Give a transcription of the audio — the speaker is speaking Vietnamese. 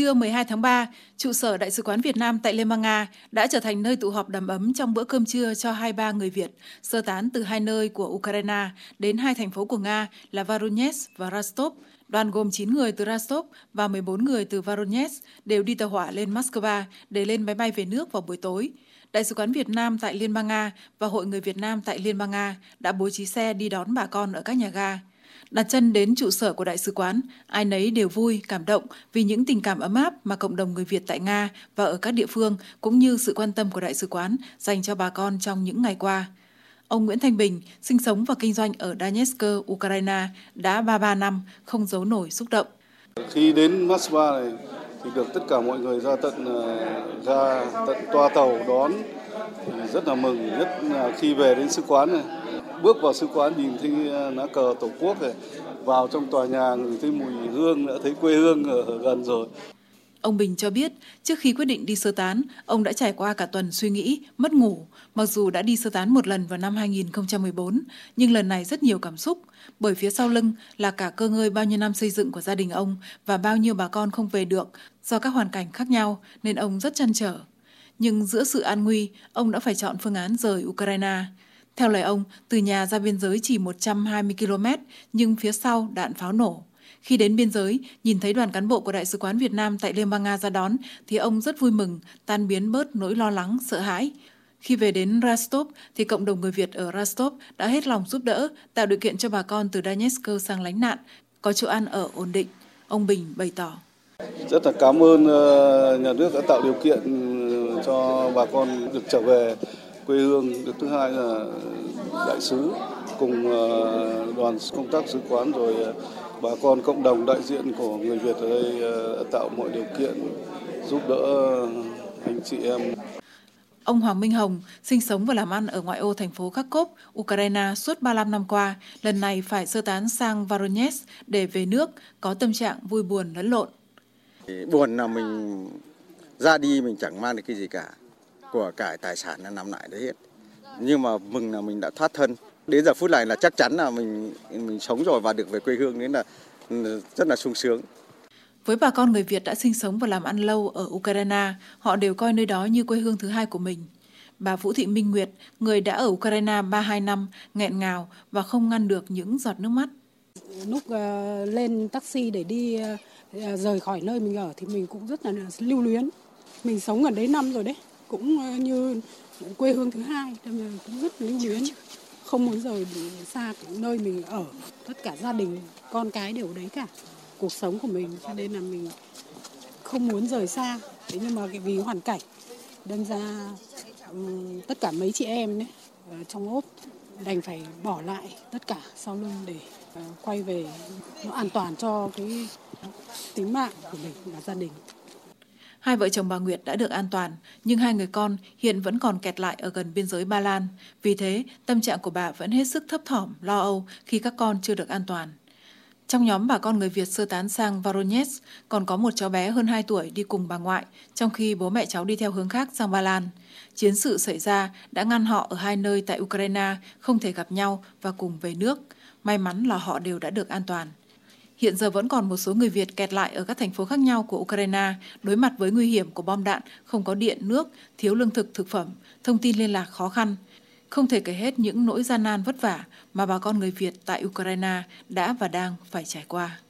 Trưa 12 tháng 3, trụ sở Đại sứ quán Việt Nam tại Liên bang Nga đã trở thành nơi tụ họp đầm ấm trong bữa cơm trưa cho 23 người Việt sơ tán từ hai nơi của Ukraine đến hai thành phố của Nga là Voronezh và Rostov. Đoàn gồm 9 người từ Rostov và 14 người từ Voronezh đều đi tàu hỏa lên Moscow để lên máy bay về nước vào buổi tối. Đại sứ quán Việt Nam tại Liên bang Nga và Hội người Việt Nam tại Liên bang Nga đã bố trí xe đi đón bà con ở các nhà ga. Đặt chân đến trụ sở của đại sứ quán, ai nấy đều vui, cảm động vì những tình cảm ấm áp mà cộng đồng người Việt tại Nga và ở các địa phương cũng như sự quan tâm của đại sứ quán dành cho bà con trong những ngày qua. Ông Nguyễn Thanh Bình, sinh sống và kinh doanh ở Donetsk, Ukraine đã 33 năm, không giấu nổi xúc động. Khi đến Moscow này thì được tất cả mọi người ra tận ờ, ra tận toa tàu đón thì rất là mừng, nhất là khi về đến sứ quán này bước vào sứ quán nhìn thấy à, lá cờ tổ quốc này vào trong tòa nhà người thấy mùi hương đã thấy quê hương ở gần rồi Ông Bình cho biết, trước khi quyết định đi sơ tán, ông đã trải qua cả tuần suy nghĩ, mất ngủ. Mặc dù đã đi sơ tán một lần vào năm 2014, nhưng lần này rất nhiều cảm xúc, bởi phía sau lưng là cả cơ ngơi bao nhiêu năm xây dựng của gia đình ông và bao nhiêu bà con không về được do các hoàn cảnh khác nhau nên ông rất chăn trở. Nhưng giữa sự an nguy, ông đã phải chọn phương án rời Ukraine. Theo lời ông, từ nhà ra biên giới chỉ 120 km, nhưng phía sau đạn pháo nổ. Khi đến biên giới, nhìn thấy đoàn cán bộ của Đại sứ quán Việt Nam tại Liên bang Nga ra đón, thì ông rất vui mừng, tan biến bớt nỗi lo lắng, sợ hãi. Khi về đến Rostov, thì cộng đồng người Việt ở Rostov đã hết lòng giúp đỡ, tạo điều kiện cho bà con từ Donetsk sang lánh nạn, có chỗ ăn ở ổn định. Ông Bình bày tỏ. Rất là cảm ơn ờ, nhà nước đã tạo điều kiện cho bà con được trở về quê hương được thứ hai là đại sứ cùng ờ, đoàn công tác sứ quán rồi ờ, bà con cộng đồng đại diện của người Việt ở đây ờ, tạo mọi điều kiện giúp đỡ anh chị em. Ông Hoàng Minh Hồng sinh sống và làm ăn ở ngoại ô thành phố Kharkov, Ukraine suốt 35 năm qua, lần này phải sơ tán sang Voronezh để về nước, có tâm trạng vui buồn lẫn lộn. Buồn là mình ra đi mình chẳng mang được cái gì cả của cải tài sản là nằm lại đấy hết nhưng mà mừng là mình đã thoát thân đến giờ phút này là chắc chắn là mình mình sống rồi và được về quê hương nên là rất là sung sướng với bà con người Việt đã sinh sống và làm ăn lâu ở Ukraine, họ đều coi nơi đó như quê hương thứ hai của mình. Bà Vũ Thị Minh Nguyệt, người đã ở Ukraine 32 năm, nghẹn ngào và không ngăn được những giọt nước mắt. Lúc uh, lên taxi để đi uh, rời khỏi nơi mình ở thì mình cũng rất là lưu luyến. Mình sống ở đấy năm rồi đấy cũng ờ, như quê hương thứ hai nên cũng rất lưu luyến. không muốn rời xa nơi mình ở. Tất cả gia đình con cái đều đấy cả. Cuộc sống của mình cho nên là mình không muốn rời xa. Thế nhưng mà vì hoàn cảnh đâm ra tất cả mấy chị em đấy trong ốp đành phải bỏ lại tất cả sau lưng để ờ, quay về. Nó an toàn cho cái tính mạng của mình và gia đình Hai vợ chồng bà Nguyệt đã được an toàn, nhưng hai người con hiện vẫn còn kẹt lại ở gần biên giới Ba Lan. Vì thế, tâm trạng của bà vẫn hết sức thấp thỏm, lo âu khi các con chưa được an toàn. Trong nhóm bà con người Việt sơ tán sang Voronezh, còn có một cháu bé hơn 2 tuổi đi cùng bà ngoại, trong khi bố mẹ cháu đi theo hướng khác sang Ba Lan. Chiến sự xảy ra đã ngăn họ ở hai nơi tại Ukraine không thể gặp nhau và cùng về nước. May mắn là họ đều đã được an toàn. Hiện giờ vẫn còn một số người Việt kẹt lại ở các thành phố khác nhau của Ukraine, đối mặt với nguy hiểm của bom đạn, không có điện, nước, thiếu lương thực, thực phẩm, thông tin liên lạc khó khăn. Không thể kể hết những nỗi gian nan vất vả mà bà con người Việt tại Ukraine đã và đang phải trải qua.